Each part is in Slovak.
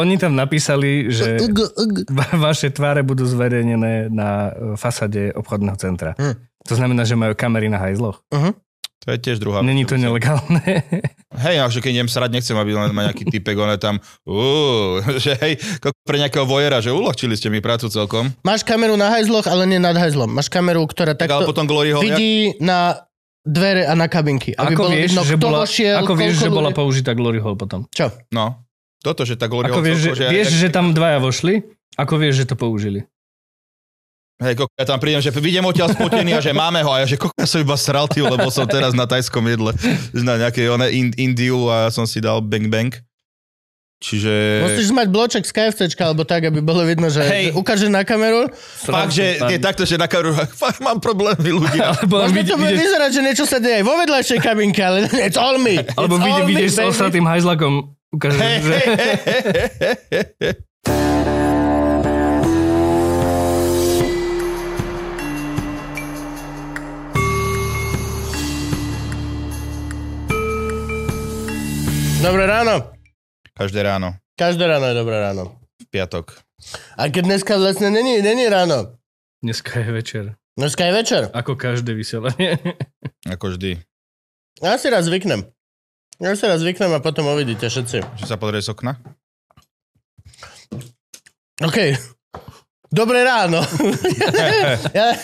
oni tam napísali, že va- vaše tváre budú zverejnené na e, fasade obchodného centra. Hm. To znamená, že majú kamery na hajzloch. To je tiež druhá. Není to nelegálne. Hej, a že keď idem srať, nechcem, aby len ma nejaký typek, on je tam, uh, že hej, pre nejakého vojera, že uľahčili ste mi prácu celkom. Máš kameru na hajzloch, ale nie nad hajzlom. Máš kameru, ktorá Tak ale takto potom Glory Hole, jak- vidí na dvere a na kabinky. Aby Ako bolo vieš, vidno, že bola, vošiel, ako vieš, že bola použitá Glory Hole potom? Čo? no, toto, že tá Glory Ako vieš, že, vieš, že tam dvaja vošli? Ako vieš, že to použili? Hej, koko, ja tam prídem, že vidím odtiaľ spotený a že máme ho a ja, že koko, ja som iba sral, ty, lebo som teraz na tajskom jedle na nejakej one in, Indiu a ja som si dal bang bang. Čiže... Musíš mať bloček z KFCčka, alebo tak, aby bolo vidno, že, Hej. že ukáže na kameru. Fakt, že je takto, že na kameru, fakt mám problémy ľudia. Alebo Možno to bude vyzerať, že niečo sa deje vo vedľajšej kabinke, ale it's all me. alebo vidíš s baby. osratým hajzlakom. Ukáže, Hej, že... Dobré ráno. Každé ráno, Každé ráno je dobré ráno. v piatok. A keď dneska vlastne není, není ráno. Dneska je večer. Dneska je večer. Ako každé vysielanie. Ako vždy. Ja si raz zvyknem. Ja si raz zvyknem a potom uvidíte všetci. Že sa pozrie z okna? OK. Dobré ráno. ja...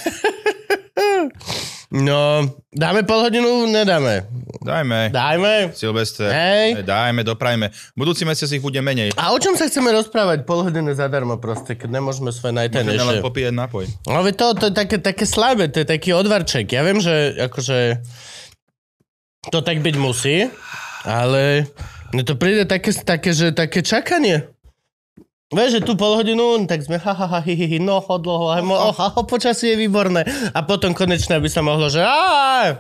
No, dáme pol hodinu? Nedáme. Dajme. Dajme. Silvestre. Hej. Dajme, doprajme. Budúci mesiac ich bude menej. A o čom sa chceme rozprávať? Pol hodiny zadarmo proste, keď nemôžeme svoje Môžeme len najtajnejšie. popíjať nápoj. No to, to je také, také slabé, to je taký odvarček. Ja viem, že akože to tak byť musí, ale mne to príde také, také, že také čakanie. Vieš, že tu pol hodinu, tak sme ha, ha, ha, hi, hi, hi, no, ho, dlho, aj mo, oh, oh, počasie je výborné. A potom konečne by sa mohlo, že á,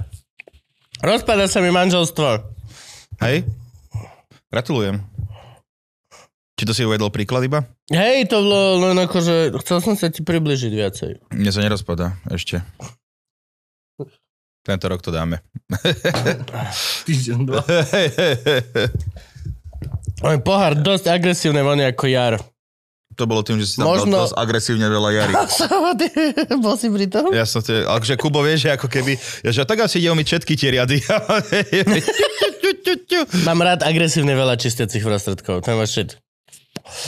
rozpada sa mi manželstvo. Hej? Gratulujem. Či to si uvedol príklad iba? Hej, to bolo len akože, chcel som sa ti približiť viacej. Mne sa nerozpadá ešte. Tento rok to dáme. Týždeň, dva. Oj, pohár dosť agresívne vonia ako jar. To bolo tým, že si tam Možno- dal dosť agresívne veľa jary. Bol si pri tom? Ja som tie, akože Kubo vieš, že ako keby, ja, že tak asi ide umyť všetky tie riady. Mám rád agresívne veľa čistiacich prostredkov, to je môj shit.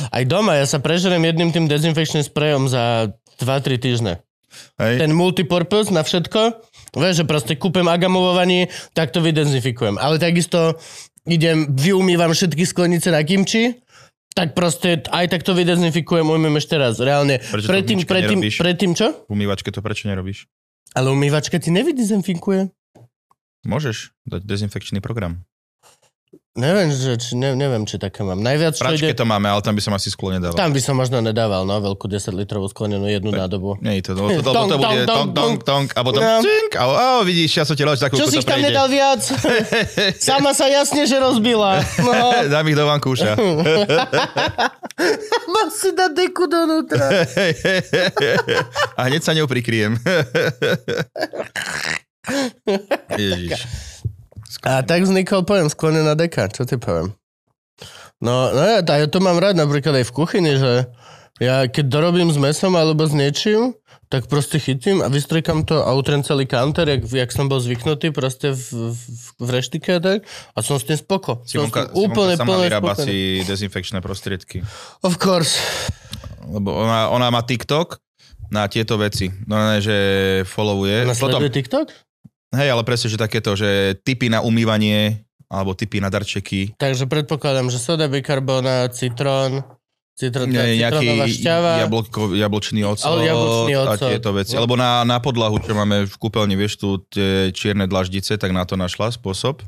Aj doma, ja sa prežerem jedným tým dezinfekčným sprejom za 2-3 týždne. Hej. Ten multipurpose na všetko, vieš, že proste kúpem agamovovaní, tak to vydezinfikujem. Ale takisto idem, vyumývam všetky sklenice na kimči, tak proste aj tak to vydezinfikujem, umiem ešte raz. Reálne. Prečo predtým, predtým, nerobíš? predtým, čo? V umývačke to prečo nerobíš? Ale umývačka ti nevydezinfikuje. Môžeš dať dezinfekčný program. Neviem, že, či, ne, neviem, či také mám. Najviac, pračke ide... to máme, ale tam by som asi sklo nedával. Tam by som možno nedával, no, veľkú 10 litrovú sklenenú jednu nádobu. Nie je to, lebo to, lebo to bude tong, tong, tong, a potom No. cink, a oh, vidíš, ja som ti lož takú, Čo to si tam nedal viac? Sama sa jasne, že rozbila. No, Dám ich do vankúša. mám si dať deku donútra. a hneď sa ňou prikryjem. Ježiš. A tak vznikol pojem sklenená deka, čo ti poviem? No, no ja, ja to mám rád napríklad aj v kuchyni, že ja keď dorobím s mesom alebo s niečím, tak proste chytím a vystriekam to a utrem celý counter, jak, jak som bol zvyknutý proste v, v, v reštike a tak a som s tým spoko. Som Simonka, tým úplne, Simonka sama vyrába si dezinfekčné prostriedky. Of course. Lebo ona, ona má TikTok na tieto veci. No ne, že followuje. Ona Potom, TikTok? Hej, ale presne, že takéto, že typy na umývanie alebo typy na darčeky. Takže predpokladám, že soda bikarbonát, citrón, citrón, Nie, citrónová šťava. jablko, jablčný ocot, Ale jablčný a ocot. tieto veci. No. Alebo na, na podlahu, čo máme v kúpeľni, vieš, tu tie čierne dlaždice, tak na to našla spôsob.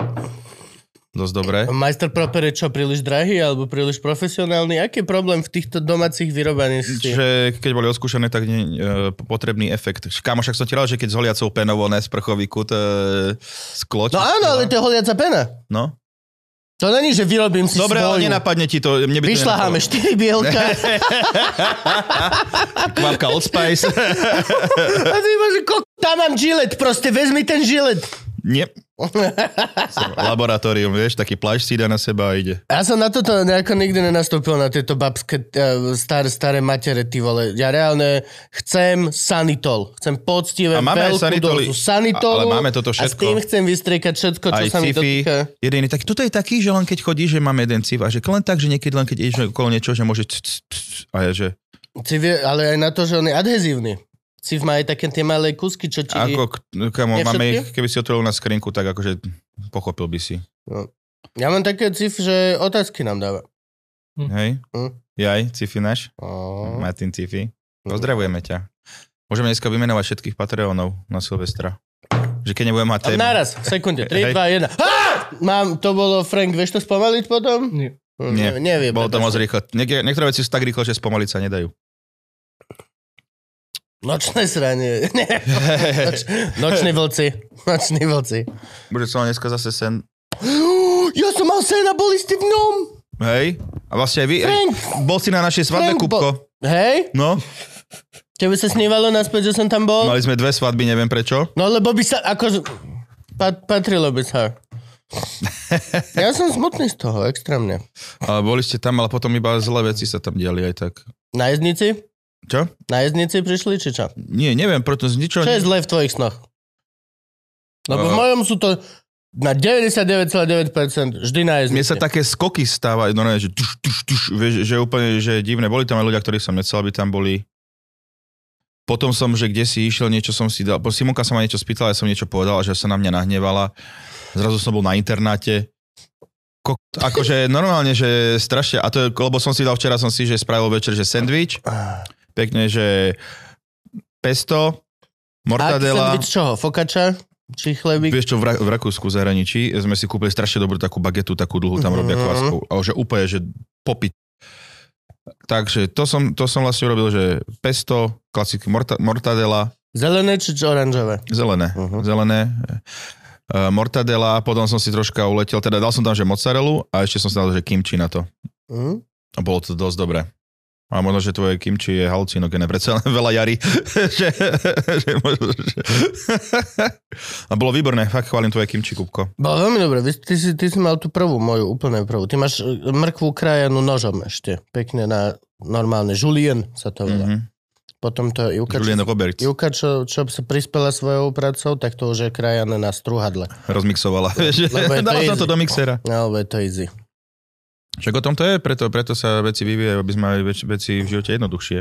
Dosť dobré. Majster Proper je čo, príliš drahý alebo príliš profesionálny? Aký je problém v týchto domácich vyrobaniach? Že keď boli oskúšané, tak nie, e, potrebný efekt. Kámo, však som ti rád, že keď s holiacou penou on sprchový kút e, sklo. No áno, ale to je holiaca pena. No. To není, že vyrobím si Dobre, ale svoju. nenapadne ti to. Mne by Vyšľaháme. 4 bielka. Kvapka Old Spice. a ty ko... tam mám žilet, proste vezmi ten žilet. Nie. Laboratórium, vieš, taký plášť si dá na seba a ide. Ja som na toto nejako nikdy nenastúpil, na tieto babské uh, staré, staré matere, ty vole. Ja reálne chcem sanitol. Chcem poctivé A máme veľkú sanitoli. dozu sanitolu. Ale máme toto A s všetko. tým chcem vystriekať všetko, čo Aj sa mi dotýka. Jeden je taký, toto je taký, že len keď chodí, že máme jeden cif a že len tak, že niekedy len keď ideš okolo niečo, že môže a je, že Si vie, ale aj na to, že on je adhezívny. Cif má aj také tie malé kusky, čo ti... ako, kamo, Nie máme ich, keby si otvoril na skrinku, tak akože pochopil by si. Ja mám také cif, že otázky nám dáva. Hej? Hm. Jaj, Cifi náš? Oh. Martin Cifi. Pozdravujeme ťa. Môžeme dneska vymenovať všetkých Patreonov na Silvestra. Že keď nebudeme mať A tému. naraz, v sekunde, 3, Hej. 2, 1. Mám, to bolo, Frank, vieš to spomaliť potom? Nie. Hm, Nie, ne- neviem. Bolo to moc rýchlo. Niek- niektoré veci sú tak rýchlo, že spomaliť sa nedajú. Nočné sranie. Nie. Noč, noční vlci. Noční vlci. Bude som dneska zase sen. Ja som mal sen a boli ste v ňom. Hej? A vlastne aj vy. Frank, Bol si na našej svadbe, Frank, Kupko. hej? No, Tebe sa snívalo naspäť, že som tam bol? mali sme dve svadby, neviem prečo. No lebo by sa, akože, pat, patrilo by sa. Ja som smutný z toho, extrémne. Ale boli ste tam, ale potom iba zlé veci sa tam diali aj tak. Nájezdníci? Čo? Nájezdníci prišli, či čo? Nie, neviem, preto z ničoho... Čo je zlé v tvojich snoch? Lebo v Uh. mojom sú to na 99,9% vždy nájezdníci. Mne sa také skoky stávajú, no ne, že tuš, tuš, tuš, vieš, že úplne, že divné. Boli tam aj ľudia, ktorí som nechcel, aby tam boli. Potom som, že kde si išiel, niečo som si dal. Po Simonka sa ma niečo spýtala, ja som niečo povedal, že sa na mňa nahnevala. Zrazu som bol na internáte. Ko, akože normálne, že strašne, a to je, lebo som si dal včera, som si, že spravil večer, že sandwich, pekne, že pesto, mortadela. sandwich čoho? Fokača? Či chlebík? Vieš čo, v, Ra- v Rakúsku zahraničí sme si kúpili strašne dobrú takú bagetu, takú dlhú, tam robia Mhm. kváskou. A že úplne, že popit. Takže to som, to som vlastne urobil, že pesto, klasicky morta, mortadela, Zelené či oranžové? zelené, Mhm. zelené, uh, mortadela, potom som si troška uletel, teda dal som tam, že mozzarellu a ešte som si dal, že kimči na to. Mhm. A bolo to dosť dobré. A možno, že tvoje kimči je halucinogénne, predsa len veľa jary. že, že možno, že... a bolo výborné, fakt chválim tvoje kimči, Kupko. Bolo veľmi dobre. Ty si, ty si mal tú prvú, moju úplne prvú. Ty máš e, mrkvu krajanú nožom ešte. Pekne na normálne. Julien sa to volá. Mm-hmm. Potom to Juka, Julian Roberts Juka čo, čo sa prispela svojou prácou, tak to už je krajané na strúhadle. rozmixovala. Lebo je to easy. to do mixera. No, Alebo je to easy. Však o tom to je, preto, preto sa veci vyvíjajú, aby sme mali veci v živote jednoduchšie.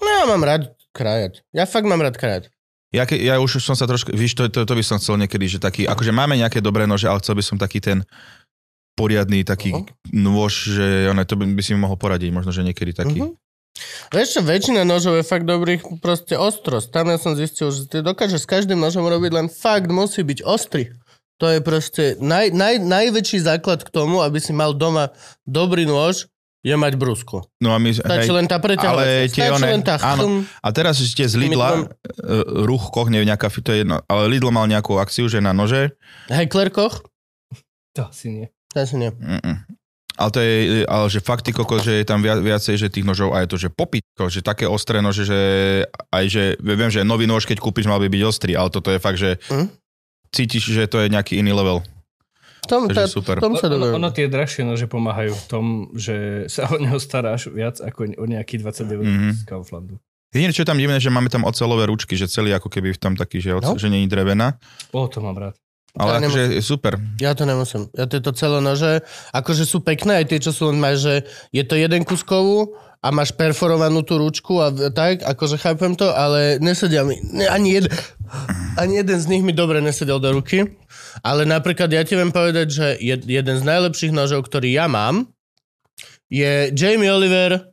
No ja mám rád krajať. Ja fakt mám rád krajať. Ja, ke, ja už som sa trošku, víš, to, to, to by som chcel niekedy, že taký, akože máme nejaké dobré nože, ale chcel by som taký ten poriadny taký Mhm. nôž, že ono, to by, by si mi mohol poradiť, možno, že niekedy taký. Mhm. Vieš čo, väčšina nožov je fakt dobrých, proste ostrosť. Tam ja som zistil, že ty dokážeš s každým nožom robiť, len fakt musí byť ostrý. To je proste naj, naj, najväčší základ k tomu, aby si mal doma dobrý nôž, je mať brúsku. No a my, Stačí hej, len tá ale tie one- len tá áno. a teraz ešte z Lidla, uh, ruch koch, neviem, nejaká, to je jedno, ale Lidl mal nejakú akciu, že na nože, Heckler Koch? To asi nie. To asi nie. Mm-mm. Ale to je, ale že fakt ty kokos, že je tam viac, viacej, že tých nožov a je to, že popitko, že také ostré nože, že aj, že viem, že nový nož, keď kúpiš, mal by byť ostrý, ale toto je fakt, že Hm? Cítiš, že to je nejaký iný level. Tom, tá, super. tom sa ono, ono tie drahšie nože pomáhajú v tom, že sa o neho staráš viac ako o nejaký 29 Mhm. z Kauflandu. Jediné, čo je tam divné, že máme tam ocelové ručky, že celý ako keby tam taký, že, oce, No. že nie je drevená, O, to mám rád. ale Ja akože je super. Ja to nemusím. Ja tieto celé nože, akože sú pekné, aj tie, čo sú len že je to jeden kuskovú a máš perforovanú tú ručku a tak, akože chápem to, ale nesedia mi, ne, ani, jeden, ani jeden z nich mi dobre nesedel do ruky. Ale napríklad ja ti viem povedať, že jed, jeden z najlepších nožov, ktorý ja mám, je Jamie Oliver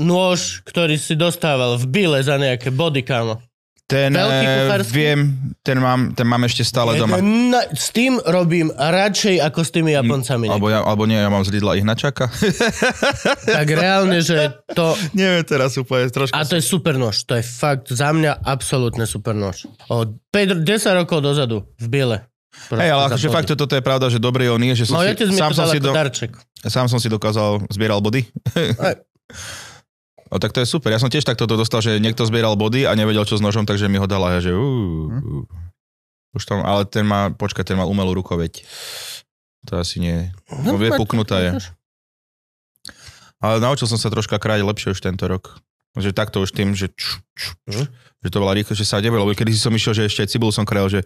nôž, ktorý si dostával v bile za nejaké body, kámo. Ten, Veľký eh, kuchársky? viem, ten mám, ten mám ešte stále doma. Na, s tým robím radšej ako s tými Japoncami. Alebo, ja, alebo nie, ja mám z Lidla Ihnačaka. tak reálne, že to... Neviem teraz úplne trošku. A to je super nož. To je fakt za mňa absolútne super nož. O 5, 10 rokov dozadu v biele. Hej, ale akože fakt toto je pravda, že dobrý on je, že som No ja si, ti sám, som si do, darček. sám som si dokázal, zbieral body. Aj. O, tak to je super. Ja som tiež takto to dostal, že niekto zbieral body a nevedel, čo s nožom, takže mi ho dala. Že, uh, uh. Už tam, ale ten má, počkaj, ten má umelú rukoveď. To asi nie. No, vie, puknutá je. Ale naučil som sa troška kráť lepšie už tento rok. Že takto už tým, že, ču, ču, ču, že to bola rýchlo, že sa nebolo. Lebo kedy si som išiel, že ešte aj cibulu som krajal, že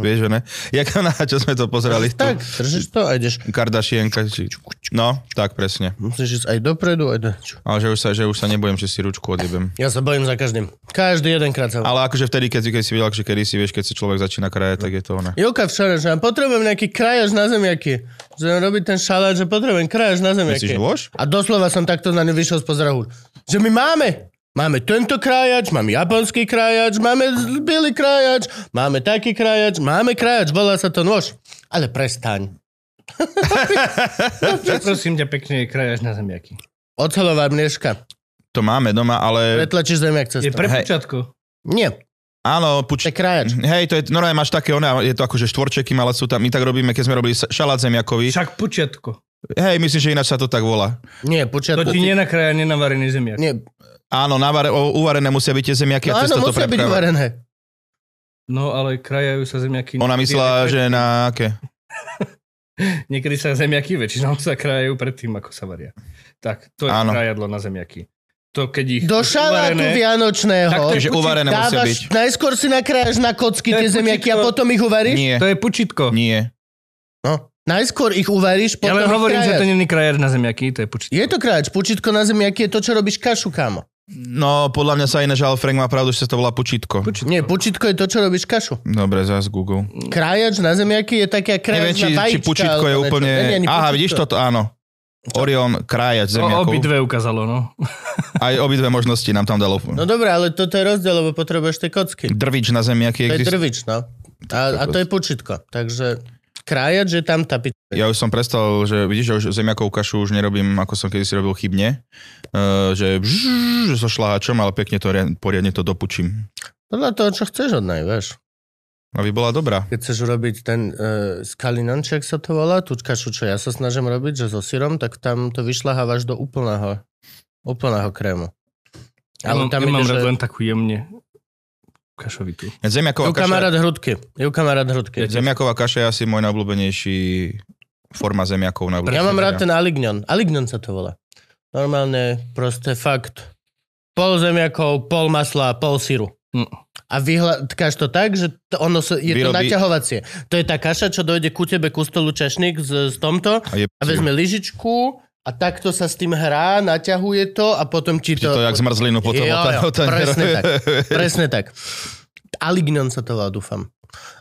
Vieš, že ne? Jak na čo sme to pozerali? Tak, držíš to a ideš. Kardashianka. Či... No, tak presne. Musíš ísť aj dopredu, aj do... Ale že už, sa, že už sa nebojím, že si ručku odjebem. Ja sa bojím za každým. Každý jeden krát sa... Ale akože vtedy, keď, keď si videl, že kedy si vieš, keď si človek začína krajať, tak je to ona. Juka včera, že potrebujem nejaký krajač na zemiaky. Že robiť ten šalát, že potrebujem krajač na zemiaky. Myslíš? A doslova som takto na ňu vyšiel z pozdrahu. Že my máme. Máme tento krájač, máme japonský krájač, máme biely krájač, máme taký krájač, máme krájač, volá sa to nôž. Ale prestaň. Prosím ťa pekne, krajaš na zemiaky. Ocelová mniežka. To máme doma, ale... Pretlačíš zemiak cez Je to. pre počiatku. Nie, Áno, to puč... je krájač. Hej, to je, normálne máš také, ona, je to akože štvorčeky, ale sú tam, my tak robíme, keď sme robili šalát zemiakový. Však počiatku. Hej, myslím, že ináč sa to tak volá. Nie, To počiatku. ti nenakrája nenavarený zemiak. Nie, Áno, navare, o, uvarené musia byť tie zemiaky no a cez áno, to musia byť uvarené. No ale krajajú sa zemiaky. Ona myslela, že na aké? Niekedy sa zemiaky väčšinou sa krajajú predtým, ako sa varia. Tak, to je Áno. krajadlo na zemiaky. To keď ich Do šalátu uvarené- vianočného. Tak to je Čiže uvarené musia byť. Najskôr si nakrájaš na kocky tie zemiaky a potom ich uvaríš? Nie, To je pučitko. nie. No. Najskôr ich uvaríš, Ja potom len ich hovorím, že krájaš. to není krajač na zemiaky, to je pučitko. Je to krájač. Pučitko na zemiaky je to, čo robíš kašu, kámo. No, podľa mňa sa iné, že ale Frank má pravdu, že sa to volá pučitko. Pučitko. Nie, pučitko je to, čo robíš kašu. Dobre, zás Google. Krájač na zemiaky je taká Neviem, krájač či, na vajíčka. či pučitko je úplne... Nie, nie, nie, Aha, vidíš toto? Áno. Orion, krájač zemiakov. obidve ukázalo, no. Aj obidve možnosti nám tam dalo. No dobré, ale toto je rozdiel, lebo potrebuješ tie kocky. Drvič na zemiaky To je drvič, no. A, a to je pučitko. Takže krájač je tam tá pič. Ja už som prestal, že vidíš, že už zemiakovú kašu už nerobím, ako som kedy si robil chybne. Uh, že bžž, so šláhačom, ale pekne to ria- poriadne to dopučím. Podľa toho, čo chceš od nej, vieš. Aby bola dobrá. Keď chceš urobiť ten uh, skalinonček sa to volá, tú kašu, čo ja sa snažím robiť, že so syrom, tak tam to vyšľahávaš do úplného, úplného krému. Ja mám, ja ide, mám že- len takú jemne kašovitú. Zemiaková Ju kamarát kaša, hrudky. Ju kamarát hrudky. zemiaková kaša je asi môj najobľúbenejší forma zemiakov. Ja najobľúbenejšia. mám rád ten alignon. Alignon sa to volá. Normálne, proste fakt. Pol zemiakov, pol masla, pol syru. Hm. A vyhľadkáš to tak, že to, ono sa, je to Vyrobí- naťahovacie. To je tá kaša, čo dojde ku tebe ku stolu čašník s, s tomto A je, a vezme lyžičku a takto sa s tým hrá, naťahuje to a potom ti to... to jak zmrzlinu potom. Jo, jo, otá- presne tak. Presne tak. Alignon sa to volá, dúfam.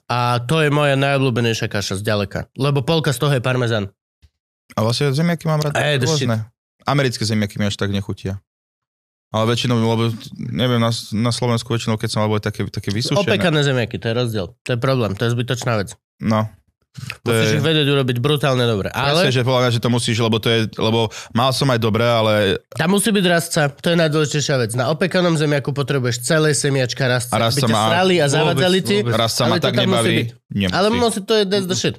A to je moja najobľúbenejšia kaša zďaleka. Lebo polka z toho je parmezán. A vlastne zemiaky mám rád Hey, rôzne. Americké zemiaky mi až tak nechutia. Ale väčšinou, lebo neviem, na, na Slovensku väčšinou, keď som alebo také, také vysúšené. Opekané zemiaky, to je rozdiel. To je problém, to je zbytočná vec. No. To Musíš ich je, vedieť urobiť brutálne dobre. ale... Ale že mňa, že to musíš, lebo to je, lebo mal som aj dobré, ale tam musí byť rastca, to je najdôležitejšia vec. Na opekanom zemiaku potrebuješ celé semiačka rastca, A rastca aby má- srali a zavadzali ti. Ale ma to tak nebaví. Nemusí. Ale musí to je that's the shit.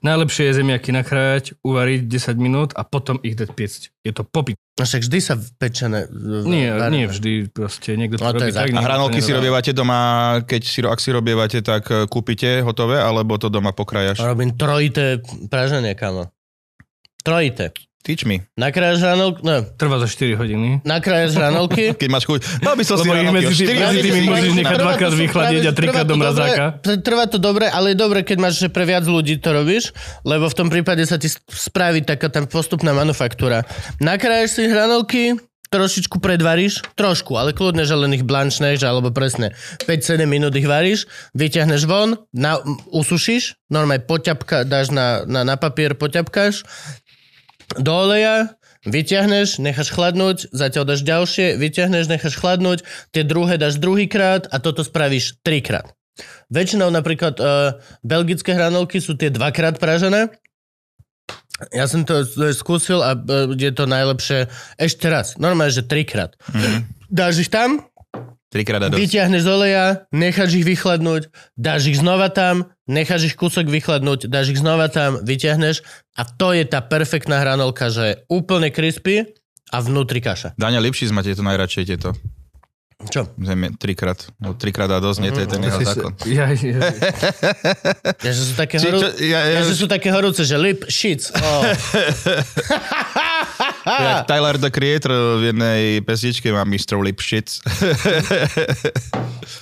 Najlepšie je zemiaky nakrájať, uvariť 10 minút a potom ich dať piecť. Je to popit. No však vždy sa pečené. Nie, nie vždy. Proste niekto to No, to robí tak. A hranolky si robievate doma, keď si, ak si robievate, tak e, kúpite hotové, alebo to doma pokrajaš? Robím trojité praženie, kamo. Trojité. Teach me. Nakrájaš hranolky, no, Trvá za 4 hodiny. nakrájaš hranolky. Keď máš chuť. No by som si Lebo ich hranolky medzi tým- medzi hodiny tými si- musíš nechať dvakrát práve- a trikrát trvá to do mrazáka. dobre- Trvá to dobre, ale je dobre, keď máš, že pre viac ľudí to robíš, lebo v tom prípade sa ti spraví taká tam postupná manufaktúra. Nakrájaš si hranolky, trošičku predvaríš, trošku, ale kľudne, že len ich blančneš, alebo presne 5-7 minút ich varíš, vyťahneš von, na, usušíš, normálne poťapka, dáš na, na, na papier, poťapkáš, do oleja, vyťahneš, necháš chladnúť, zatiaľ dáš ďalšie, vyťahneš, necháš chladnúť, tie druhé dáš druhýkrát a toto spravíš trikrát. Väčšinou napríklad uh, belgické hranolky sú tie dvakrát pražené. Ja som to e, skúsil a uh, je to najlepšie ešte raz. Normálne, že trikrát. Mhm. Dáš ich tam, Trikrát a dosť. vyťahneš z oleja, necháš ich vychladnúť, dáš ich znova tam, necháš ich kúsok vychladnúť, dáš ich znova tam, vyťahneš a to je tá perfektná hranolka, že je úplne crispy a vnútri kaša. Dania Lipšic máte to najradšej tieto. Čo? Zem trikrát. No, trikrát a dosť, nie, to je ten jeho zákon. Ja, ja, Ja, že sú také, čo, ja, ja, ja, že sú také horúce, že lip, shit. Oh. jak Tyler the Creator v jednej pesničke má Mr. Lipshits.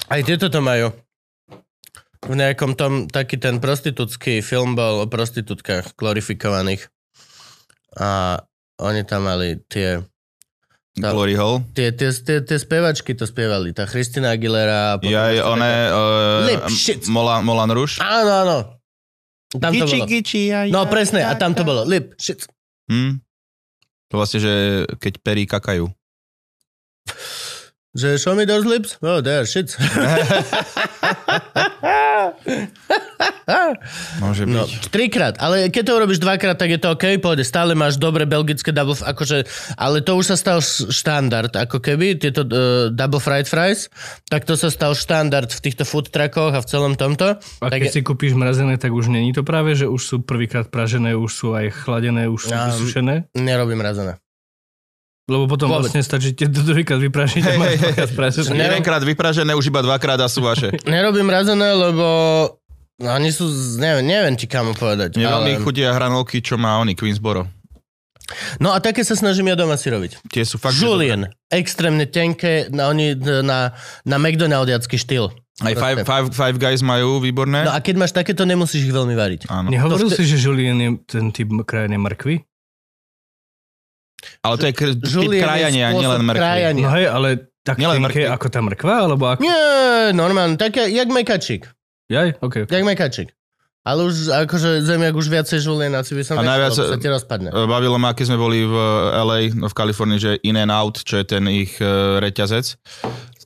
Aj tieto to majú. V nejakom tom, taký ten prostitútsky film bol o prostitútkach glorifikovaných. A oni tam mali tie, Tá- Glory Hole. tie, tie, tie, tie spevačky to spievali. Tá Christina Aguilera. Ja, ešte one... Uh, Lip shits. Molan, Molan Rouge. Áno, áno. Tam to bolo. giči, ja, No presne, a tam to bolo. Lip, shit. Hm? To vlastne, že keď perí kakajú. Že show me those lips? Oh, there, shit. Môže byť. No, trikrát, ale keď to urobíš dvakrát, tak je to OK, pôjde, stále máš dobre belgické double, akože, ale to už sa stal štandard, ako keby, tieto uh, double fried fries, tak to sa stal štandard v týchto food truckoch a v celom tomto. a tak keď je- si kúpiš mrazené, tak už není to práve, že už sú prvýkrát pražené, už sú aj chladené, už sú Ja- vysušené? Nerobím razené. Lebo potom Vôbec. vlastne stačí tie druhýkrát vypražiť a Hej, máš dvakrát pražené. Ne- Jedenkrát vypražené, už iba dvakrát a sú vaše. Nerobím razené, lebo no, oni sú, z- neviem, neviem ti kam povedať. Mne veľmi ale... chutia hranolky, čo má oni, Queensboro. No a také sa snažím ja doma si robiť. Tie sú fakt... Julien, extrémne tenké, na, oni na, na McDonaldiacký štýl. Aj five, five, five Guys majú výborné. No a keď máš takéto, nemusíš ich veľmi variť. Áno. Nehovoril To si, že Julien je ten typ krajenej mrkvy? Ale to je kr- typ krajania, nielen mrkvy. krajania. No hej, ale tak Nielen tenké mrkvy. ako tá mrkva, alebo ako... Nie, normálne, také, jak mekačik. Jaj, ok. Jak mekačik. Ale už akože zemiak už viacej žulien, asi by som A najviac- sa ti rozpadne. Bavilo ma, keď sme boli v LA, no v Kalifornii, že In and Out, čo je ten ich reťazec,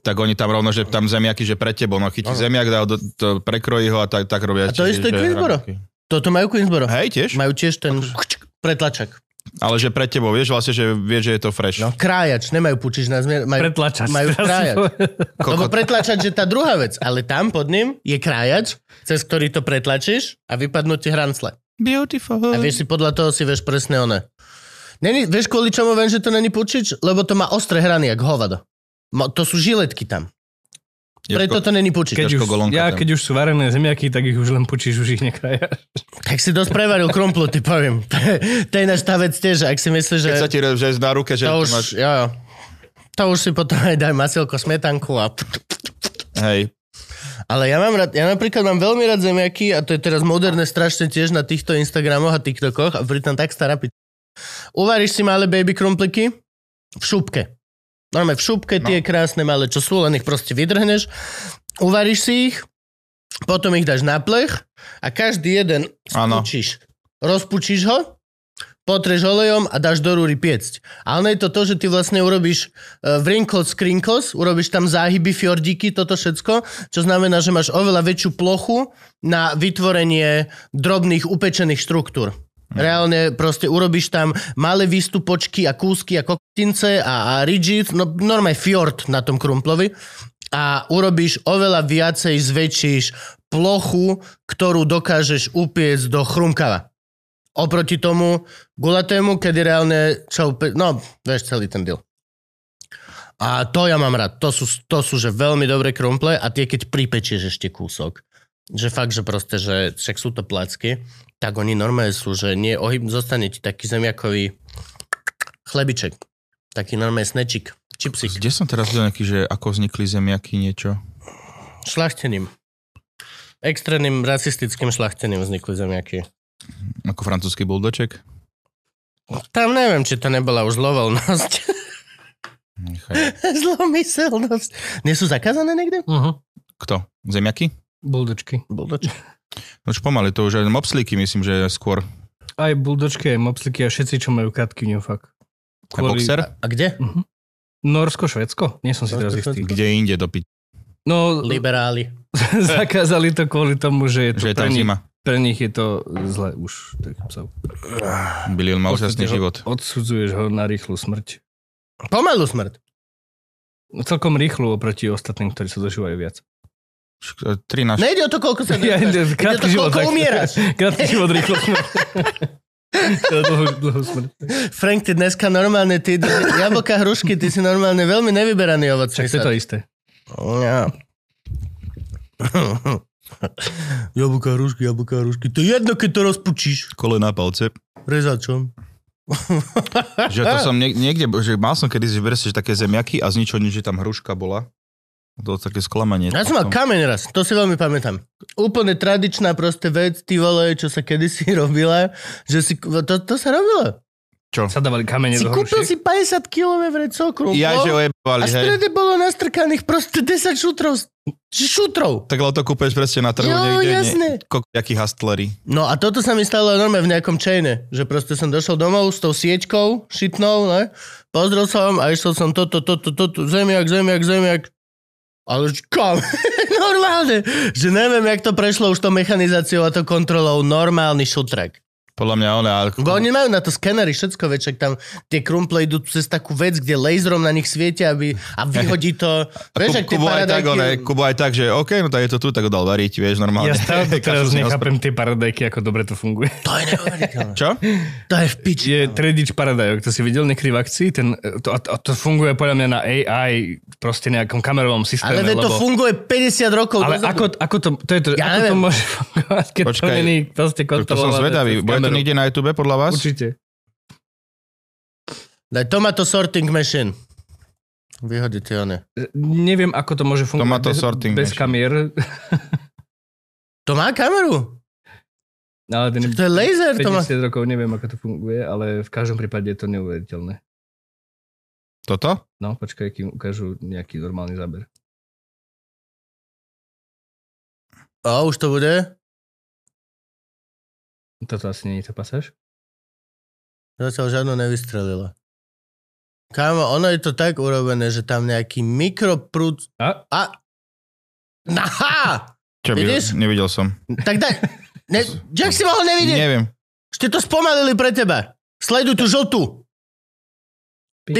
tak oni tam rovno, že tam zemiaky, že pre tebou, no chytí Áno. zemiak, dá, do, to, prekrojí ho a tak, tak robia. A to isté Queensboro. Toto majú Queensboro. Hej, tiež? Majú tiež ten pretlačak. Ale že pre tebou, vieš vlastne, že vieš, že je to fresh. No, krájač, nemajú pučič na zmier. Majú, Pretlačač. Majú krájač. Lebo pretlačač je tá druhá vec, ale tam pod ním je krájač, cez ktorý to pretlačíš a vypadnú ti hrancle. Beautiful. A vieš si podľa toho si vieš presne one. Není, vieš kvôli čomu viem, že to není pučič? Lebo to má ostré hrany, jak hovado. To sú žiletky tam. Preto to není pučič. Keď Ťažko už, golonka ja, tam. keď už sú varené zemiaky, tak ich už len počíš, už ich nekraja. Tak si dosť prevaril krumplu, ty poviem. to je náš tá vec tiež, ak si myslíš, že... Keď sa ti že na ruke, že to už, máš... jo. To už si potom aj daj masilko, smetanku a... Hej, Ale ja mám rád, ja napríklad mám veľmi rád zemiaky a to je teraz moderné strašne tiež na týchto Instagramoch a TikTokoch a pritom tak stará pič. Uvaríš si malé baby krumpliky v šupke. Normálne v šupke tie krásne malé, čo sú, len ich proste vydrhneš. Uvaríš si ich, potom ich dáš na plech a každý jeden spúčiš. Rozpučíš ho, potreš olejom a dáš do rúry piecť. A ono je to to, že ty vlastne urobíš uh, wrinkles, crinkles, urobíš tam záhyby, fjordíky, toto všetko, čo znamená, že máš oveľa väčšiu plochu na vytvorenie drobných upečených štruktúr. Reálne proste urobíš tam malé výstupočky a kúsky a koktince a, a rigid, no normálne fjord na tom krumplovi a urobíš oveľa viacej, zväčšíš plochu, ktorú dokážeš upiecť do chrumkava. Oproti tomu gulatému, kedy reálne čo upe... No, vieš celý ten deal. A to ja mám rád. To sú, to sú že veľmi dobré krumple a tie, keď pripečieš ešte kúsok, že fakt, že proste, že však sú to placky, tak oni normálne sú, že nie ohyb, zostane ti taký zemiakový chlebiček. Taký normálny snečik, čipsik, kde som teraz videl nejaký, že ako vznikli zemiaky, niečo? šlachtením. Extrémnym rasistickým šlachtením vznikli zemiaky. Ako francúzsky buldoček? Tam neviem, či to nebola už zlovoľnosť. Zlomyselnosť. Nie sú zakázané niekde? Uh-huh. Kto? Zemiaky? Buldočky. Buldoč. No už pomaly, to už aj mopslíky myslím, že je skôr. Aj buldočky, aj mopsliky a všetci, čo majú katkyňu, fakt. A boxer? A kde? Norsko, Švedsko? Nie som si teraz istý. Kde inde dopiť? No, Liberáli. zakázali to kvôli tomu, že je to Že je pre, tam nich, zima. pre nich je to zle už. Tak psov. Bilion mal ho život. Odsudzuješ ho na rýchlu smrť. Pomalú smrť. No, celkom rýchlu oproti ostatným, ktorí sa dožívajú viac. 13. Nejde o to, koľko sa Ja. Ide o krátky to, život. koľko tak- umieraš. Krátky život, rýchlo smrť. Smrť. Frank, ty dneska normálne, ty jablka, hrušky, ty si normálne veľmi nevyberaný ovocný Však to je to isté. Ja. jablka, hrušky, jablka, hrušky. To je jedno, keď to rozpučíš. Kolena, palce. Rezačom. Že to som niek- niekde, že mal som kedy, že že také zemiaky a z ničoho nič, že tam hruška bola. To také sklamanie. Ja som mal kameň raz, to si veľmi pamätám. Úplne tradičná proste vec, ty vole, čo sa kedysi robila, že si, to, to sa robilo. Sa dávali kamene Si do kúpil si 50 kilové vrecov krumplov Ja, že a ojebali, v hej. strede bolo nastrkaných proste 10 šutrov. Šutrov. Tak ale to kúpeš presne na trhu Jo, niekde. jaký hustlery. No a toto sa mi stalo normálne v nejakom chaine, že proste som došol domov s tou sieťkou šitnou, ne? pozrel som a išiel som toto, toto, toto, zemiak, zemiak, zemiak. Ale kam? Normálne. Že neviem, jak to prešlo už to mechanizáciou a to kontrolou. Normálny šutrek. Podľa mňa ona... Ale... Bo oni majú na to skenery, všetko, však tam tie krumple idú cez takú vec, kde laserom na nich svietia aby, a vyhodí to. Vieš, ak tie Kubo aj tak, paradajky- one, Kubo aj tak, že OK, no tak je to tu, tak ho dal variť, vieš, normálne. Ja stále teraz nechápem tie paradajky, ako dobre to funguje. To je neuveriteľné. Čo? To je v piči. Je tredič paradajok, to si videl niekedy v akcii? Ten, to, a, a to funguje podľa mňa na AI, proste nejakom kamerovom systéme. Ale veď to lebo, funguje 50 rokov ale dozadu. ako, ako, to, to, je to, Ja ako to môže fungovať, keď Počkaj, to není proste To, to som zvedavý. Bude to kameru? niekde na YouTube podľa vás? Určite. Daj tomato sorting machine. Vyhodíte one. Neviem, ako to môže fungovať Tomato bez, sorting bez machine. kamier. To má kameru? Ale ten To je laser, to má... 50 rokov neviem, ako to funguje, ale v každom prípade je to neuveriteľné. Toto? No, počkaj, kým ukážu nejaký normálny záber. O, už to bude? Toto asi nie je tá pasáž. Zatiaľ žiadno nevystrelilo. Kámo, ono je to tak urobené, že tam nejaký mikroprúd... A? A... Aha! Čo, Vidíš? videl, nevidel som. Tak daj... Ne, jak si mohol nevidieť? Neviem. Ste to spomalili pre teba. Sleduj tú žltú.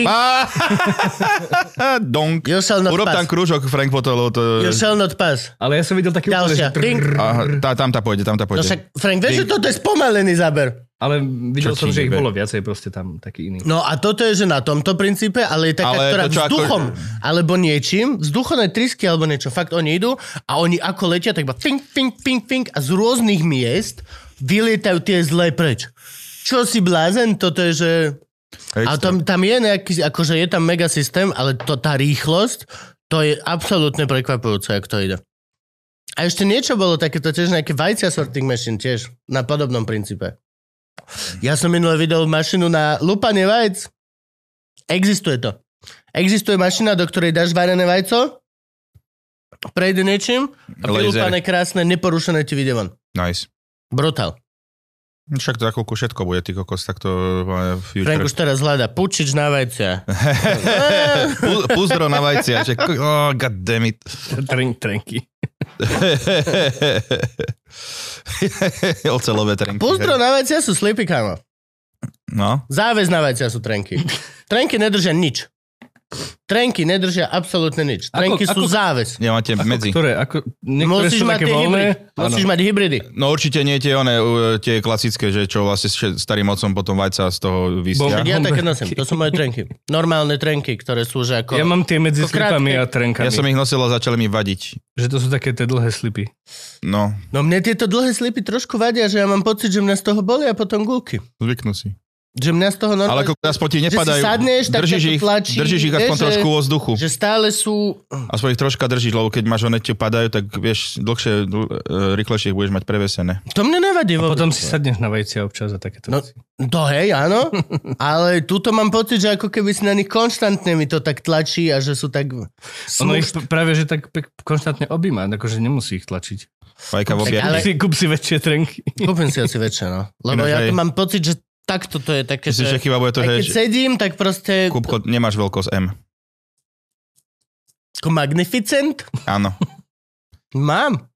Donk. You shall not Urob tam pass. krúžok, Frank, potom, lebo to... You shall not pass. Ale ja som videl taký úplne, Ďalšia. že... Ding. Aha, tá, tam tá pôjde, tam tá No pôjde. však, Frank, vieš, že toto je spomalený záber. Ale videl Čo som, ti že ich jebe? bolo viacej proste tam taký iný. No a toto je, že na tomto princípe, ale je taká, Ale ktorá to čo, ako- vzduchom, alebo niečím, vzduchové trysky alebo niečo, fakt oni idú a oni ako letia, tak iba fink, fink, fink, fink a z rôznych miest vylietajú tie zlé preč. Čo si blázen, toto je, že... Extra. tam, tam je nejaký, akože je tam mega systém, ale to, tá rýchlosť, to je absolútne prekvapujúce, jak to ide. A ešte niečo bolo takéto tiež nejaké vajcia sorting machine tiež na podobnom princípe. Ja som minule videl mašinu na lupanie vajec. Existuje to. Existuje mašina, do ktorej dáš varené vajco, prejde niečím a vylúpané krásne, neporušené ti vyjde von. Nice. Brutál. Však to ako všetko bude, ty kokos, tak to má future. Frank už teraz hľada pučič na vajcia. Pu- Puzdro na vajcia, že oh, god damn it. Tren, trenky. Ocelové trenky. Puzdro na vajcia sú slipy, kámo. No, Záväz na vajcia sú trenky. Trenky nedržia nič. Trenky nedržia absolútne nič. Trenky Ako- sú ako- záväz. nemáte Ako medzi. ktoré? Ako, niektoré Musíš sú mať také tie voľné. hybridy. Musíš mať hybridy. No určite nie tie, one, tie klasické, že čo vlastne s starým mocom potom vajca z toho Bom- vysia. Ja také nosím. To sú moje trenky. Normálne trenky, ktoré sú že ako... Ja mám tie medzi slipami a trenkami. Ja som ich nosil a začali mi vadiť. Že to sú také tie dlhé slipy. No, No mne tieto dlhé slipy trošku vadia, že ja mám pocit, že mňa z toho boli a potom gulky. zvyknú si. Že mňa z toho Ale normálne... ako aspoň ti si nepadajú. sadneš, tak držíš, ich, tlačí, držíš ich aspoň že- trošku vo vzduchu. Že stále sú... Aspoň ich troška držíš, lebo keď máš one ti padajú, tak vieš, dlhšie, dl- e, rýchlejšie ich budeš mať prevesené. To mne nevadí. A potom si sadneš na vajcia občas a takéto No, veci. to hej, áno. Ale tuto mám pocit, že ako keby si na nich konštantne mi to tak tlačí a že sú tak... Ono ich Smúšt. práve, že tak pek- konštantne objíma, akože nemusí ich tlačiť. Fajka Tak ale- Kúp si, kúp si väčšie trenky. Kúpim si asi väčšie, no. Lebo Ináč ja aj- to mám pocit, že takto to je také, Myslíš, že že... chyba bude to, Aj keď že sedím, tak proste... Kupko, nemáš veľkosť M. Ako magnificent? Áno. Mám.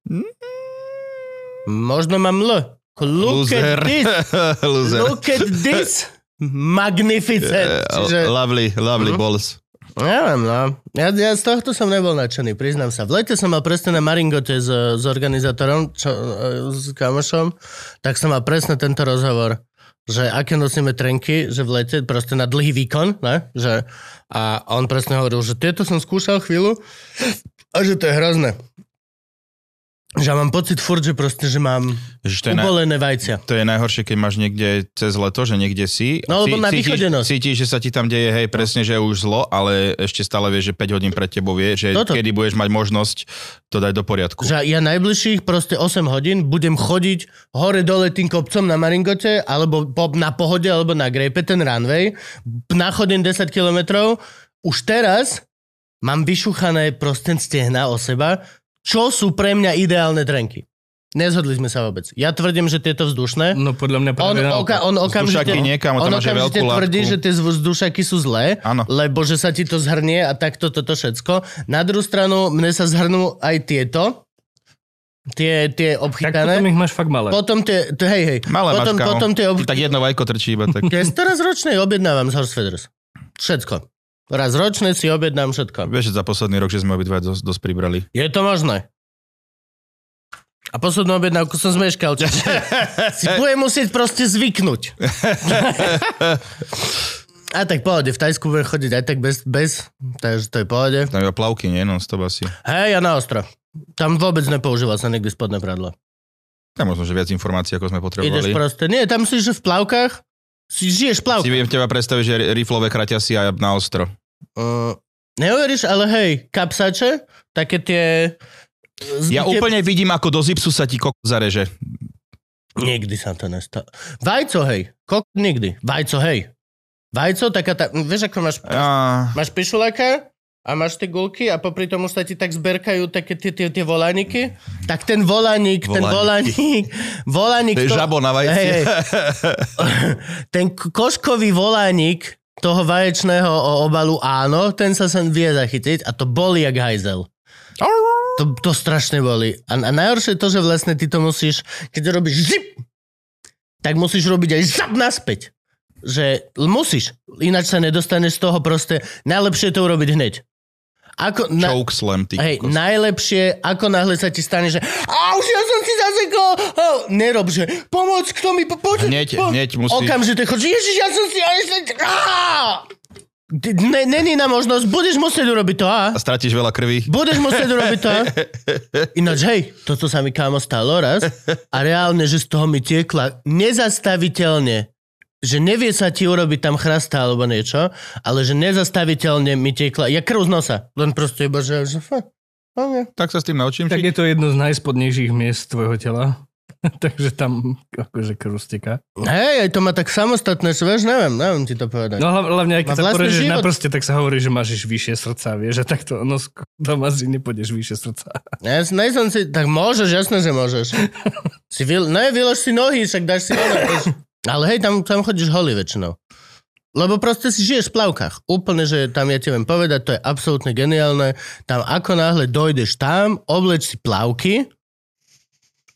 Možno mám L. Look Loser. at this. Loser. Look at this. Magnificent. Čiže... Lovely, lovely Mhm. balls. Neviem, no. Ja, ja z tohto som nebol nadšený, priznám sa. V lete som mal presne na Maringote s, s organizátorom, čo, e, s kamošom, tak som mal presne tento rozhovor, že aké nosíme trenky, že v lete proste na dlhý výkon, ne? Že, a on presne hovoril, že tieto som skúšal chvíľu a že to je hrozné. Že ja mám pocit furt, že proste, že mám Že to, ubolené vajcia. to je najhoršie, keď máš niekde cez leto, že niekde si. No, lebo Cí- na cítiš, východenosť. cítiš, že sa ti tam deje, hej, presne, že je už zlo, ale ešte stále vieš, že 5 hodín pred tebou vie, že Toto. kedy budeš mať možnosť to dať do poriadku. Že ja najbližších proste 8 hodín budem chodiť hore-dole tým kopcom na Maringote, alebo po, na pohode, alebo na Grejpe, ten runway, nachodím 10 kilometrov. Už teraz mám vyšuchané proste stehna o seba, čo sú pre mňa ideálne trenky. Nezhodli sme sa vôbec. Ja tvrdím, že tieto vzdušné. No podľa mňa On, práve naopak. oka, on okamžite, niekam, on on okamžite tvrdí, že tie vzdušaky sú zlé, Áno. lebo že sa ti to zhrnie a takto toto všetko. Na druhú stranu, mne sa zhrnú aj tieto, tie, tie Tak obchytané. potom ich máš fakt malé. Potom tie, to, hej, hej. Malé potom, máš, potom tie ob... Tak jedno vajko trčí iba tak. Si teraz ročnej objednávam z Horse Feathers. Všetko. Raz ročne si objednám všetko. Vieš, že za posledný rok, že sme obidva dosť, dosť pribrali. Je to možné. A poslednú objednávku som zmeškal, čiže si budem musieť proste zvyknúť. A tak pohode, v Tajsku budem chodiť aj tak bez, bez takže to je pohode. Tam iba plavky, nie? No, stop asi. Hej, ja na ostro. Tam vôbec nepoužíval sa nikdy spodné pradlo. Tam možno, že viac informácií, ako sme Ideš potrebovali. proste, nie, tam si, že v plavkách, si žiješ v Si viem teba predstaviť, že riflové kraťasy a na ostro. Uh, neuveríš, ale hej, kapsače, také tie... Ja tie- úplne vidím, ako do zipsu sa ti kok zareže. Nikdy sa to nestalo. Vajco, hej. Kok, nikdy. Vajco, hej. Vajco, taká tá... Vieš, ako máš, Ja, máš pišuláka a máš tie gulky a popri tomu sa ti tak zberkajú také tie, tie, tie volániky. Tak ten volánik, ten Volániky. volánik... Volánik... to je žabo na vajci. Hej, hej. ten koškový volánik toho vaječného obalu, áno, ten sa sem vie zachytiť a to boli jak hajzel. To, to strašne boli. A, a najhoršie je to, že vlastne ty to musíš, keď robíš zip, tak musíš robiť aj zap naspäť. Že musíš, ináč sa nedostaneš z toho proste. Najlepšie je to urobiť hneď. Ako, na, Choke slam, ty hej, kokos. najlepšie, ako náhle sa ti stane, že a už ja som si zasekol, a, nerob, že pomoc, kto mi, po, poď, Hneď, po, hneď musíš- Okamžite chodí, ježiš, ja som si, a ešte! Ty- Ne, není na možnosť, budeš musieť urobiť to, a? A stratíš veľa krvi. Budeš musieť urobiť to. Ináč, hej, toto sa mi kámo stalo raz a reálne, že z toho mi tiekla nezastaviteľne že nevie sa ti urobiť tam chrasta alebo niečo, ale že nezastaviteľne mi tiekla, ja krv z nosa, len proste iba, že, že okay. Tak sa s tým naučím. Tak žiť. je to jedno z najspodnejších miest tvojho tela. Takže tam akože krv steká. Hej, aj to má tak samostatné, že vieš, neviem, neviem ti to povedať. No hla- hlavne aj keď sa porežeš na prste, tak sa hovorí, že máš vyššie srdca, vieš, a takto no, tam asi nepôjdeš vyššie srdca. Ja nej som si, tak môžeš, jasné, že môžeš. Si vyl, ne, vylož si nohy, však dáš si ono. Ale hej, tam, tam chodíš holý väčšinou. Lebo proste si žiješ v plavkách. Úplne, že tam ja ti viem povedať, to je absolútne geniálne. Tam ako náhle dojdeš tam, obleč si plavky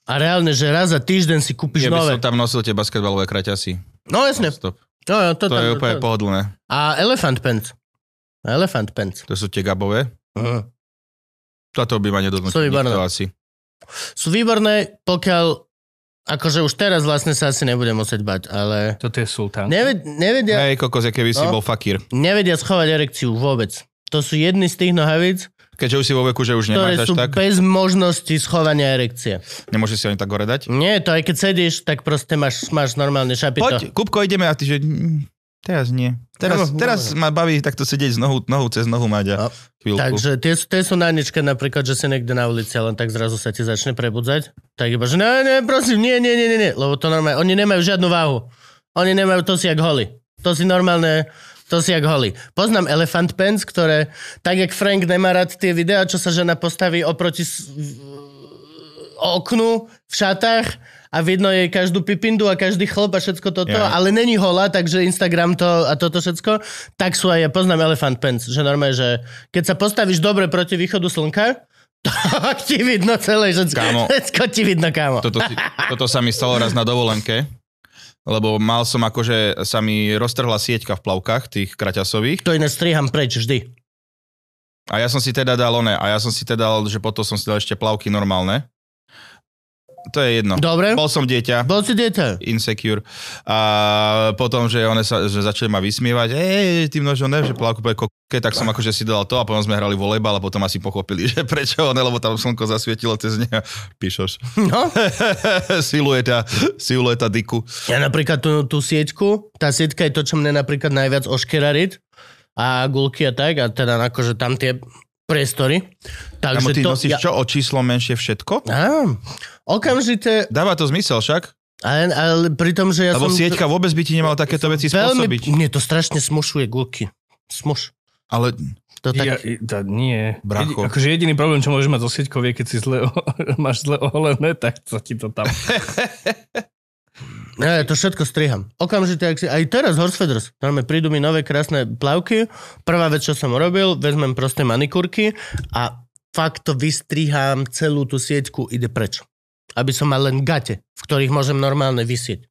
a reálne, že raz za týždeň si kúpiš Ja by nové. som tam nosil tie basketbalové kraťasy. No jasne. Stop. No, jo, to, To tam, je úplne pohodlné. A elephant pants. Elephant pants. To sú tie gabové. Uh-huh. Toto by ma výborné. nikto asi. Sú výborné, pokiaľ akože už teraz vlastne sa asi nebudem musieť bať, ale Toto je sultán. neved, nevedia, Hej, kokos, keby si No. bol fakír. nevedia schovať erekciu vôbec. To sú jedny z tých nohavíc, Keďže už si vo veku, že už nemáš až sú tak, bez možnosti schovania erekcie. nemôžeš si ani tak hore dať. Nie, to aj keď sedíš, tak proste máš, máš normálne šapito. Poď, Kupko, ideme a ty, že teraz nie. Teraz, No, no, teraz no. ma baví takto sedieť z nohu, nohu cez nohu mať a No, chvíľku. Takže tie, sú- tie sú najničké napríklad, že si niekde na ulici a len tak zrazu sa ti začne prebudzať. Tak iba, že ne, ne, prosím, nie, nie, nie, nie. Lebo to normálne, oni nemajú žiadnu váhu. Oni nemajú, to si jak holi. To si normálne, to si jak holi. Poznám Elephant Pants, ktoré, tak jak Frank nemá rád tie videá, čo sa žena postaví oproti oknu v šatách a vidno jej každú pipindu a každý chlop a všetko toto, Ja. ale není hola, takže Instagram to a toto všetko, tak sú aj, ja poznám Elephant Pants, že normálne, že keď sa postavíš dobre proti východu slnka, tak ti vidno celé, všetko, Kámo. všetko ti vidno, kámo. Toto, si, toto sa mi stalo raz na dovolenke, lebo mal som akože, sa mi roztrhla sieťka v plavkách, tých kraťasových. To iné striham preč vždy. A ja som si teda dal one, a ja som si teda dal, že potom som si dal ešte plavky normálne. To je jedno. Dobre. Bol som dieťa. Bol si dieťa. insecure. A potom, že one sa, že začali ma vysmievať, ej, ty množo ne, že plavku pre koke, tak som akože si dal to a potom sme hrali volejbal a potom asi pochopili, že prečo one, lebo tam slnko zasvietilo cez ne. Píšoš. No. silueta, silueta diku. Ja napríklad tú, tú sieťku, tá sieťka je to, čo mne napríklad najviac oškerarit a gulky a tak, a teda akože tam tie priestory. Takže ty to... nosíš čo, o číslo menšie všetko? Á, okamžite, Dáva to zmysel však? ale, ale pri tom, že ja Lebo som... sieťka vôbec by ti nemal takéto veci veľmi, spôsobiť. mne to strašne smušuje gulky. Smuš. Ale To tak... Ja, to nie. Bracho. Jedi, akože jediný problém, čo môžeš mať so sieťkou, je, keď si zle, máš zle oholené, tak sa ti to tam... Ja, ja to všetko striham. Okamžite, ak si, aj teraz Horse Feathers, tam prídu mi nové krásne plavky. Prvá vec, čo som robil, vezmem proste manikúrky a fakt to vystrihám celú tú sieťku, ide preč. Aby som mal len gate, v ktorých môžem normálne vysieť.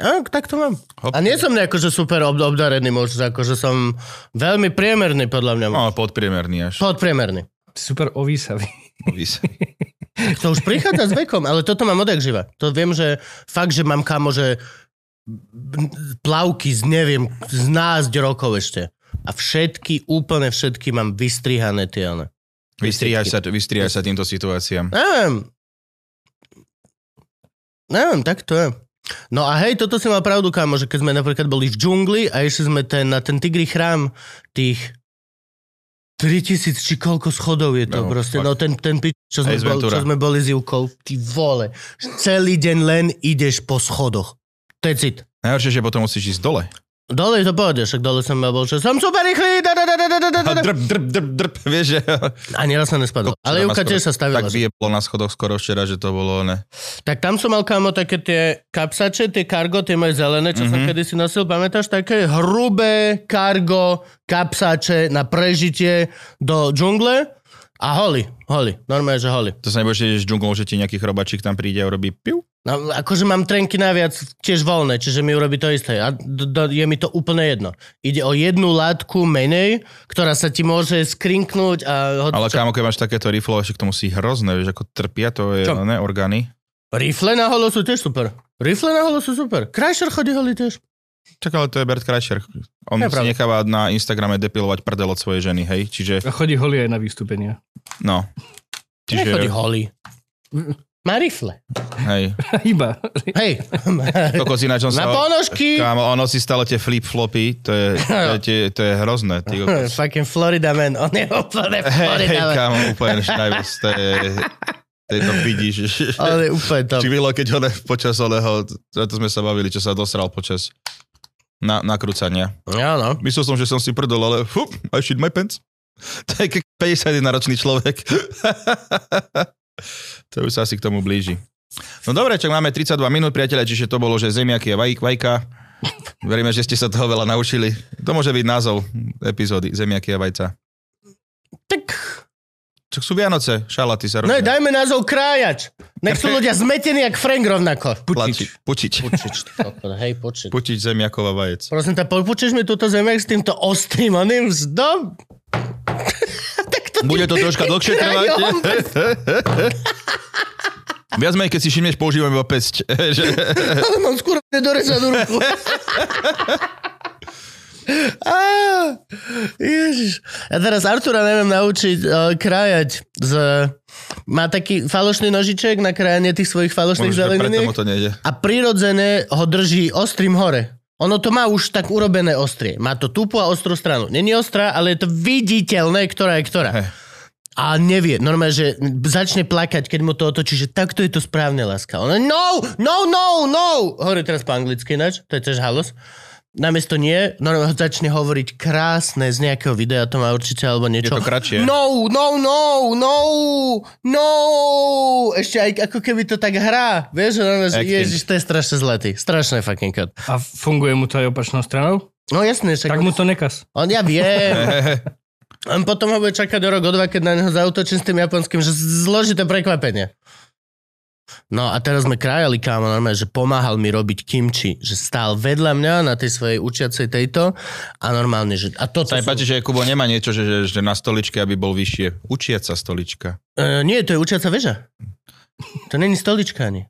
A, tak to mám. Hop. A nie som nejako, že super ob- obdarený muž, akože som veľmi priemerný podľa mňa. no, podpriemerný až. Podpriemerný. Super ovísavý. Vys- To už prichádza s vekom, ale toto mám odjak živa. To viem, že fakt, že mám kamo, že plavky z neviem, z nás rokov ešte. A všetky, úplne všetky mám vystrihané tie one. Vystrihaš sa, vystrihaš sa týmto situáciám. Neviem. Neviem, tak to je. No a hej, toto si mal pravdu, kámo, že keď sme napríklad boli v džungli a išli sme ten, na ten tigri chrám tých 3000 či koľko schodov je to No, proste. fakt. No ten, ten pič, čo sme, bol, čo sme boli s Ivkou, ty vole. Celý deň len ideš po schodoch. Je cit. Najhoršie, že potom musíš ísť dole. Dole to pohode, však dole som bol, že som super rýchly, da, da, da, da, da, da, A drp, drp, drp, drp, vieš, že... Ani raz sa nespadol. Ale Ivka tiež sa stavila. Tak vyjeblo na schodoch skoro včera, že to bolo ne. Tak tam som mal kámo také tie kapsače, tie kargo, tie moje zelené, čo mm-hmm. som kedysi nosil, pamätáš? Také hrubé kargo kapsače na prežitie do džungle a holi, holi, normálne, že holi. To sa nebudeš tiež džunglou, že ti nejaký chrobačík tam príde a urobí piu. No, akože mám trenky naviac tiež voľné, čiže mi urobí to isté. A d- d- je mi to úplne jedno. Ide o jednu látku menej, ktorá sa ti môže skrinknúť a... hoci Ale kámo, keď máš takéto rifle, však to musí hrozné, vieš, ako trpia, to je, Čo? ne, orgány. Rifle na holo sú tiež super. Rifle na holo sú super. Krajšer chodí holi tiež. Čak, ale to je Bert Kreischer. On Je si necháva na Instagrame depilovať prdel od svojej ženy, hej? Čiže, A chodí holý aj na vystúpenia. no. Nechodí Čiže, holi. Má rifle. hej. Iba. Hej. Kokos ináč on Na sa... ponožky. Kámo, on nosí stále tie flip-flopy, to je, to je, to je hrozné. Ty. Fucking Florida man. On je úplne hej, Florida hej, man. kámo, úplne najviac, to je... To je to vidíš. Je úplne top. Či bylo, keď on počas oného, to sme sa bavili, čo sa dosral počas na, nakrúcania. Ja, no. Myslel som, že som si prdol, ale hu, I shit my pants. To je keď 51 ročný človek. to už sa asi k tomu blíži. No dobre, čak máme 32 minút, priateľe, čiže to bolo, že zemiaky a vaj, vajka. Veríme, že ste sa toho veľa naučili. To môže byť názov epizódy, zemiaky a vajca. Tak, Čak sú Vianoce, šalaty sa no robia. dajme názov krájač. Nech sú ľudia zmetení jak Frank rovnako. Pučič. Pučič, kokot, hej, pučič. Pučič zemiakov a vajec. Prosím ťa, popučíš mi túto zemiak s týmto ostrým oným vzdom? tak to Bude to troška dlhšie trvať. Viac menej, keď si všimneš, používam iba pesť. Ale mám skôr nedorezanú ruku. Á, Ježiš. A teraz Artura neviem naučiť uh, krájať z... Má taký falošný nožiček na krájanie tých svojich falošných zeleniniek to nejde. a prirodzene ho drží ostrým hore. Ono to má už tak urobené ostrie. Má to tupú a ostrú stranu. Není ostrá, ale je to viditeľné, ktorá je ktorá. Hej. A nevie, normálne, že začne plakať, keď mu to otočí, že takto je to správne, láska. Ona, no, no, no, no! Hovorí teraz po anglicky ináč, to je tiež halos. Namiesto nie, normálne začne hovoriť krásne z nejakého videa, to má určite, alebo niečo. Je to kratšie. No, no, no, no, no! Ešte aj ako keby to tak hrá. Vieš, Acting. ježiš, to je strašne zletý. Strašné fucking cut. A funguje mu to aj opačnou stranou? No jasne, však Tak mu to nekaz. on ja viem. On potom ho bude čakať o rok, o dva, keď na neho zautočím s tým japonským, že zložité prekvapenie. No a teraz sme krájali kámo, normálne, že pomáhal mi robiť kimči, že stál vedľa mňa na tej svojej učiacej tejto a normálne, že... A toto Sa sú, páči, že Kubo nemá niečo, že, že, že na stoličke, aby bol vyššie. Učiaca stolička. e, nie, to je učiaca väža. To není stolička ani.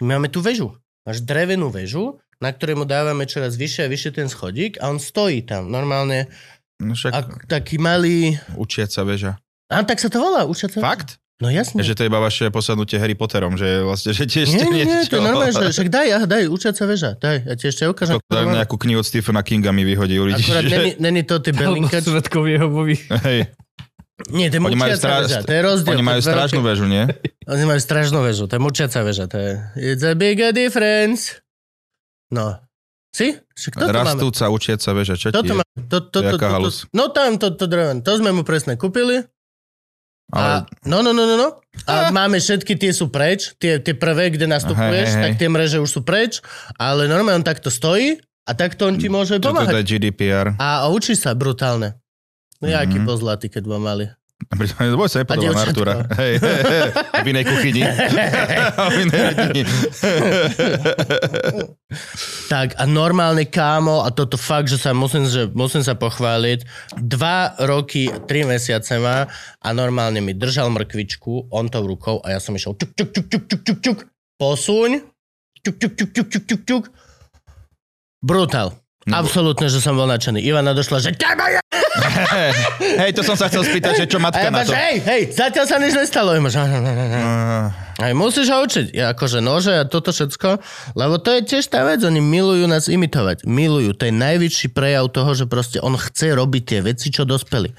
My máme tú väžu. Máš drevenú väžu, na ktorej mu dávame čoraz vyššie a vyššie ten schodík a on stojí tam. Normálne No však a taký malý... učiať sa veža. A tak sa to volá, učiaca. Fakt? No jasne. Že to je iba vaše posadnutie Harry Potterom, že vlastne, že tiež Nie, nie, nie, to je normálne, že však daj, aha, daj, učiaca väža, daj, ja ti ešte ukážem. Kokos, nejakú knihu od Stephena Kinga mi vyhodí ulici. Akurát že... není, není to ty Alebo Belinkač. Svetkov Jehovovi. Hej, Nie, to je oni majú, mučiaca strá... väža, to je rozdiel. oni to majú roky. väžu, nie? Oni majú strážnu väžu, to je mučiaca väža, to je... It's a big difference. No. Si? Však toto máme. Rastúca učiaca väža, čo ti Toto je? má, to, to, to, to, to, no tam to, to dreven, to sme mu presne kúpili. A, Ale no, no, no, no, no. A máme všetky, tie sú preč, tie, tie prvé, kde nastupuješ, Hej, hej, tak tie mreže už sú preč, ale normálne on takto stojí a takto on ti môže čo to pomáhať. je GDPR? A, a učí sa brutálne. No, ja, aký Mhm. bol zlatý, keď bol malý. Boj sa nepodobá na. Artura. Hej, hej, hej. V inej kuchyni. v inej kuchyni. Tak a normálne kámo, a toto fakt, že sa musím, že musím sa pochváliť, dva roky, tri mesiace má a normálne mi držal mrkvičku, on tou rukou a ja som išiel čuk, čuk, čuk, čuk, čuk, čuk, čuk, posuň, čuk, čuk, čuk, čuk, čuk, čuk, čuk. Brutál. No. Absolútne, že som bol nadšený. Ivana došla, že teba je... Hej, to som sa chcel spýtať, že čo matka ja na to. hej, hej, zatiaľ sa nič nestalo. Ja máš, Aj musíš ho učiť. Ja, akože nože a toto všetko. Lebo to je tiež tá vec. Oni milujú nás imitovať. Milujú. To je najväčší prejav toho, že proste on chce robiť tie veci, čo dospeli.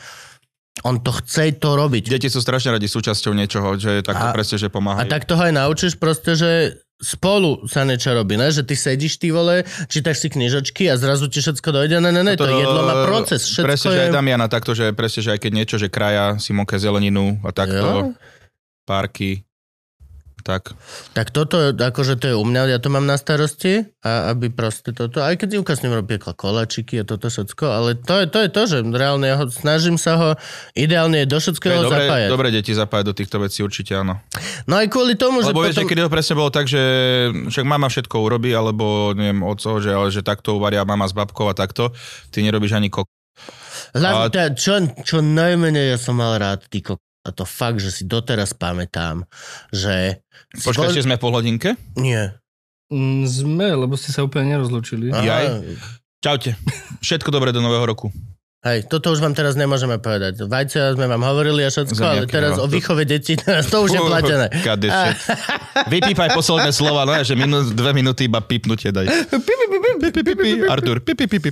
On to chce to robiť. Deti sú strašne radi súčasťou niečoho, že takto A- presne, že A pomáhajú. tak toho aj naučíš proste, že spolu sa niečo robí, ne? Že ty sedíš, ty vole, čítaš si knižočky a zrazu ti všetko dojde. Ne, ne, ne, to, to jedlo má proces. Všetko presne, je... že aj Damiana takto, že presne, že aj keď niečo, že kraja si moke zeleninu a takto, Jo. párky, tak. Tak toto, akože to je u mňa, ja to mám na starosti, a aby proste toto, aj keď Juka s ním robí ako koláčiky a toto všetko, ale to je to, je to že reálne ja ho, snažím sa ho ideálne do všetkého dobre, zapájať. dobre deti zapájať do týchto vecí, určite áno. No aj kvôli tomu, že Lebo vieš, potom... niekedy to presne bolo tak, že však mama všetko urobí, alebo neviem, oco, že, ale že takto uvaria mama s babkou a takto, ty nerobíš ani kok. Hlavne, a- čo, čo najmenej ja som mal rád, ty kok- a to fakt, že si doteraz pamätám, že... si Počkajte, sme v pol hodinke? Nie. Mm, Sme, lebo ste sa úplne nerozlučili. Aha. Jaj. Čaute. Všetko dobré do nového roku. Hej, toto už vám teraz nemôžeme povedať. Vajcia sme vám hovorili a všetko, ale teraz o výchove detí, teraz to už je platené. Vypípaj posledné slova, no že minú, dve minúty iba pipnutie daj. Pi, pi, pi, pi. Artur, pi, pi, pi, pi.